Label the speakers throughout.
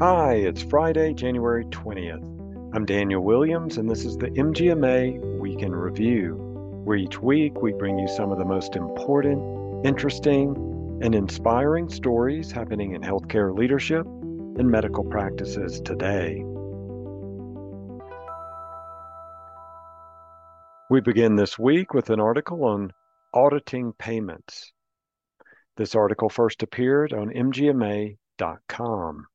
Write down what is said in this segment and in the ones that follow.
Speaker 1: Hi, it's Friday, January 20th. I'm Daniel Williams, and this is the MGMA Week in Review, where each week we bring you some of the most important, interesting, and inspiring stories happening in healthcare leadership and medical practices today. We begin this week with an article on auditing payments. This article first appeared on MGMA.com.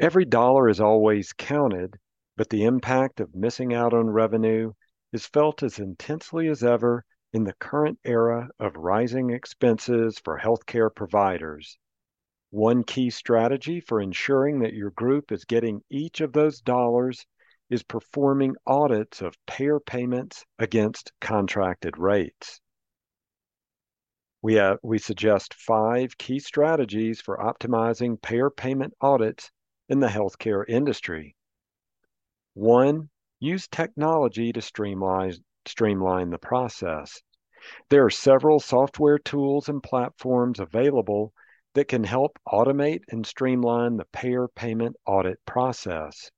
Speaker 1: Every dollar is always counted, but the impact of missing out on revenue is felt as intensely as ever in the current era of rising expenses for healthcare providers. One key strategy for ensuring that your group is getting each of those dollars is performing audits of payer payments against contracted rates. We, have, we suggest five key strategies for optimizing payer payment audits in the healthcare industry. One, use technology to streamline, streamline the process. There are several software tools and platforms available that can help automate and streamline the payer payment audit process.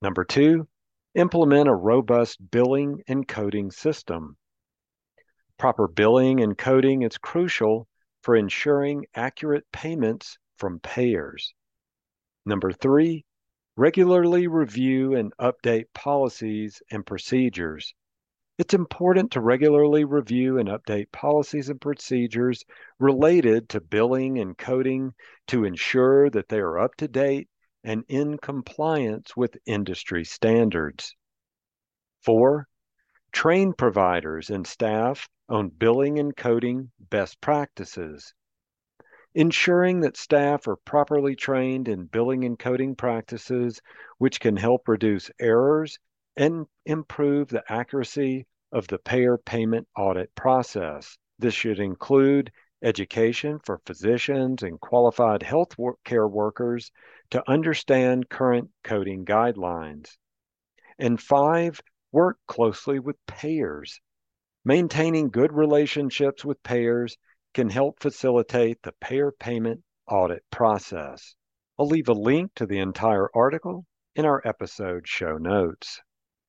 Speaker 1: Number two, implement a robust billing and coding system. Proper billing and coding is crucial for ensuring accurate payments from payers. Number three, regularly review and update policies and procedures. It's important to regularly review and update policies and procedures related to billing and coding to ensure that they are up to date and in compliance with industry standards. Four, train providers and staff on billing and coding best practices ensuring that staff are properly trained in billing and coding practices, which can help reduce errors and improve the accuracy of the payer payment audit process. This should include education for physicians and qualified health care workers to understand current coding guidelines. And five, work closely with payers. Maintaining good relationships with payers can help facilitate the payer payment audit process. I'll leave a link to the entire article in our episode show notes.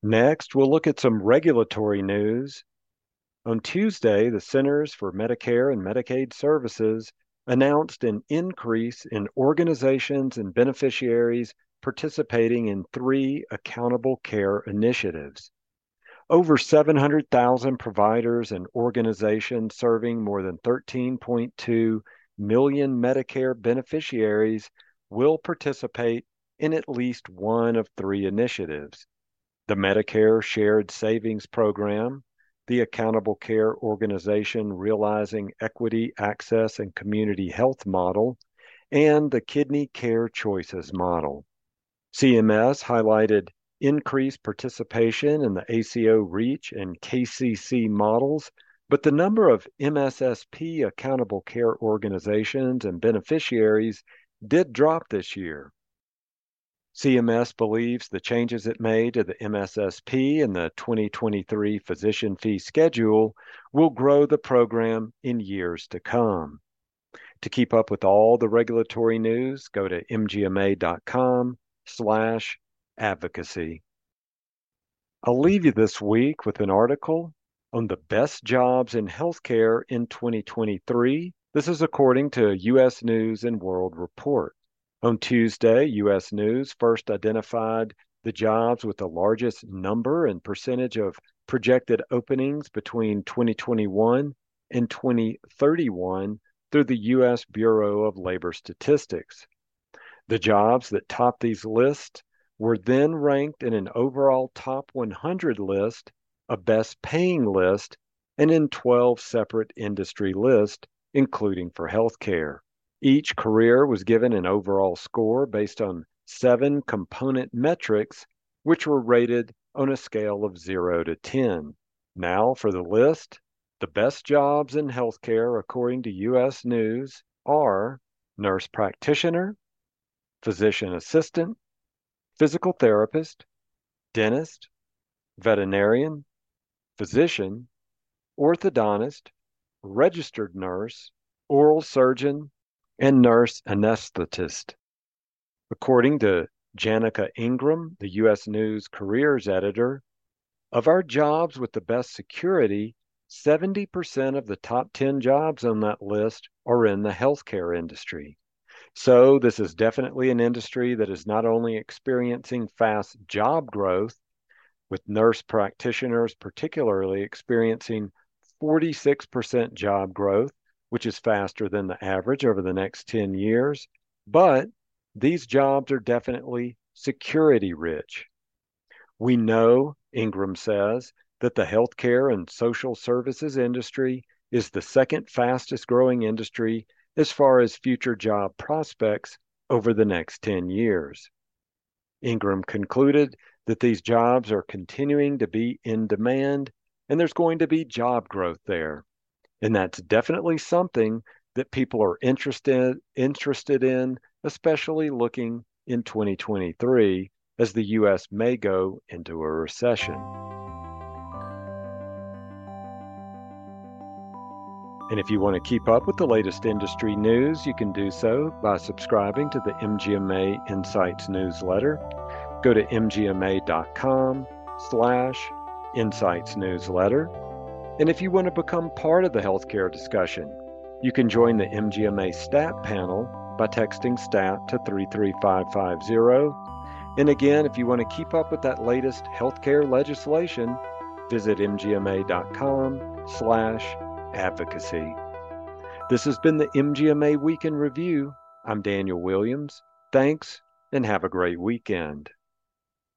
Speaker 1: Next, we'll look at some regulatory news. On Tuesday, the Centers for Medicare and Medicaid Services announced an increase in organizations and beneficiaries participating in three accountable care initiatives. Over 700,000 providers and organizations serving more than 13.2 million Medicare beneficiaries will participate in at least one of three initiatives the Medicare Shared Savings Program, the Accountable Care Organization Realizing Equity, Access, and Community Health Model, and the Kidney Care Choices Model. CMS highlighted increased participation in the ACO REACH and KCC models, but the number of MSSP accountable care organizations and beneficiaries did drop this year. CMS believes the changes it made to the MSSP and the 2023 physician fee schedule will grow the program in years to come. To keep up with all the regulatory news, go to mgma.com slash advocacy. I'll leave you this week with an article on the best jobs in healthcare in 2023. This is according to U.S. News and World Report. On Tuesday, U.S. News first identified the jobs with the largest number and percentage of projected openings between 2021 and 2031 through the U.S. Bureau of Labor Statistics. The jobs that top these lists were then ranked in an overall top 100 list, a best paying list, and in 12 separate industry lists, including for healthcare. Each career was given an overall score based on seven component metrics, which were rated on a scale of 0 to 10. Now, for the list, the best jobs in healthcare, according to U.S. News, are nurse practitioner, physician assistant, physical therapist, dentist, veterinarian, physician, orthodontist, registered nurse, oral surgeon, and nurse anesthetist. According to Janica Ingram, the U.S. News careers editor, of our jobs with the best security, 70% of the top 10 jobs on that list are in the healthcare industry. So, this is definitely an industry that is not only experiencing fast job growth, with nurse practitioners particularly experiencing 46% job growth, which is faster than the average over the next 10 years, but these jobs are definitely security rich. We know, Ingram says, that the healthcare and social services industry is the second fastest growing industry as far as future job prospects over the next 10 years. Ingram concluded that these jobs are continuing to be in demand and there's going to be job growth there. And that's definitely something that people are interested interested in especially looking in 2023 as the US may go into a recession. And if you want to keep up with the latest industry news, you can do so by subscribing to the MGMA Insights newsletter. Go to mgma.com slash insights newsletter. And if you want to become part of the healthcare discussion, you can join the MGMA STAT panel by texting STAT to 33550. And again, if you want to keep up with that latest healthcare legislation, visit mgma.com slash advocacy. This has been the MGMA Week in Review. I'm Daniel Williams. Thanks and have a great weekend.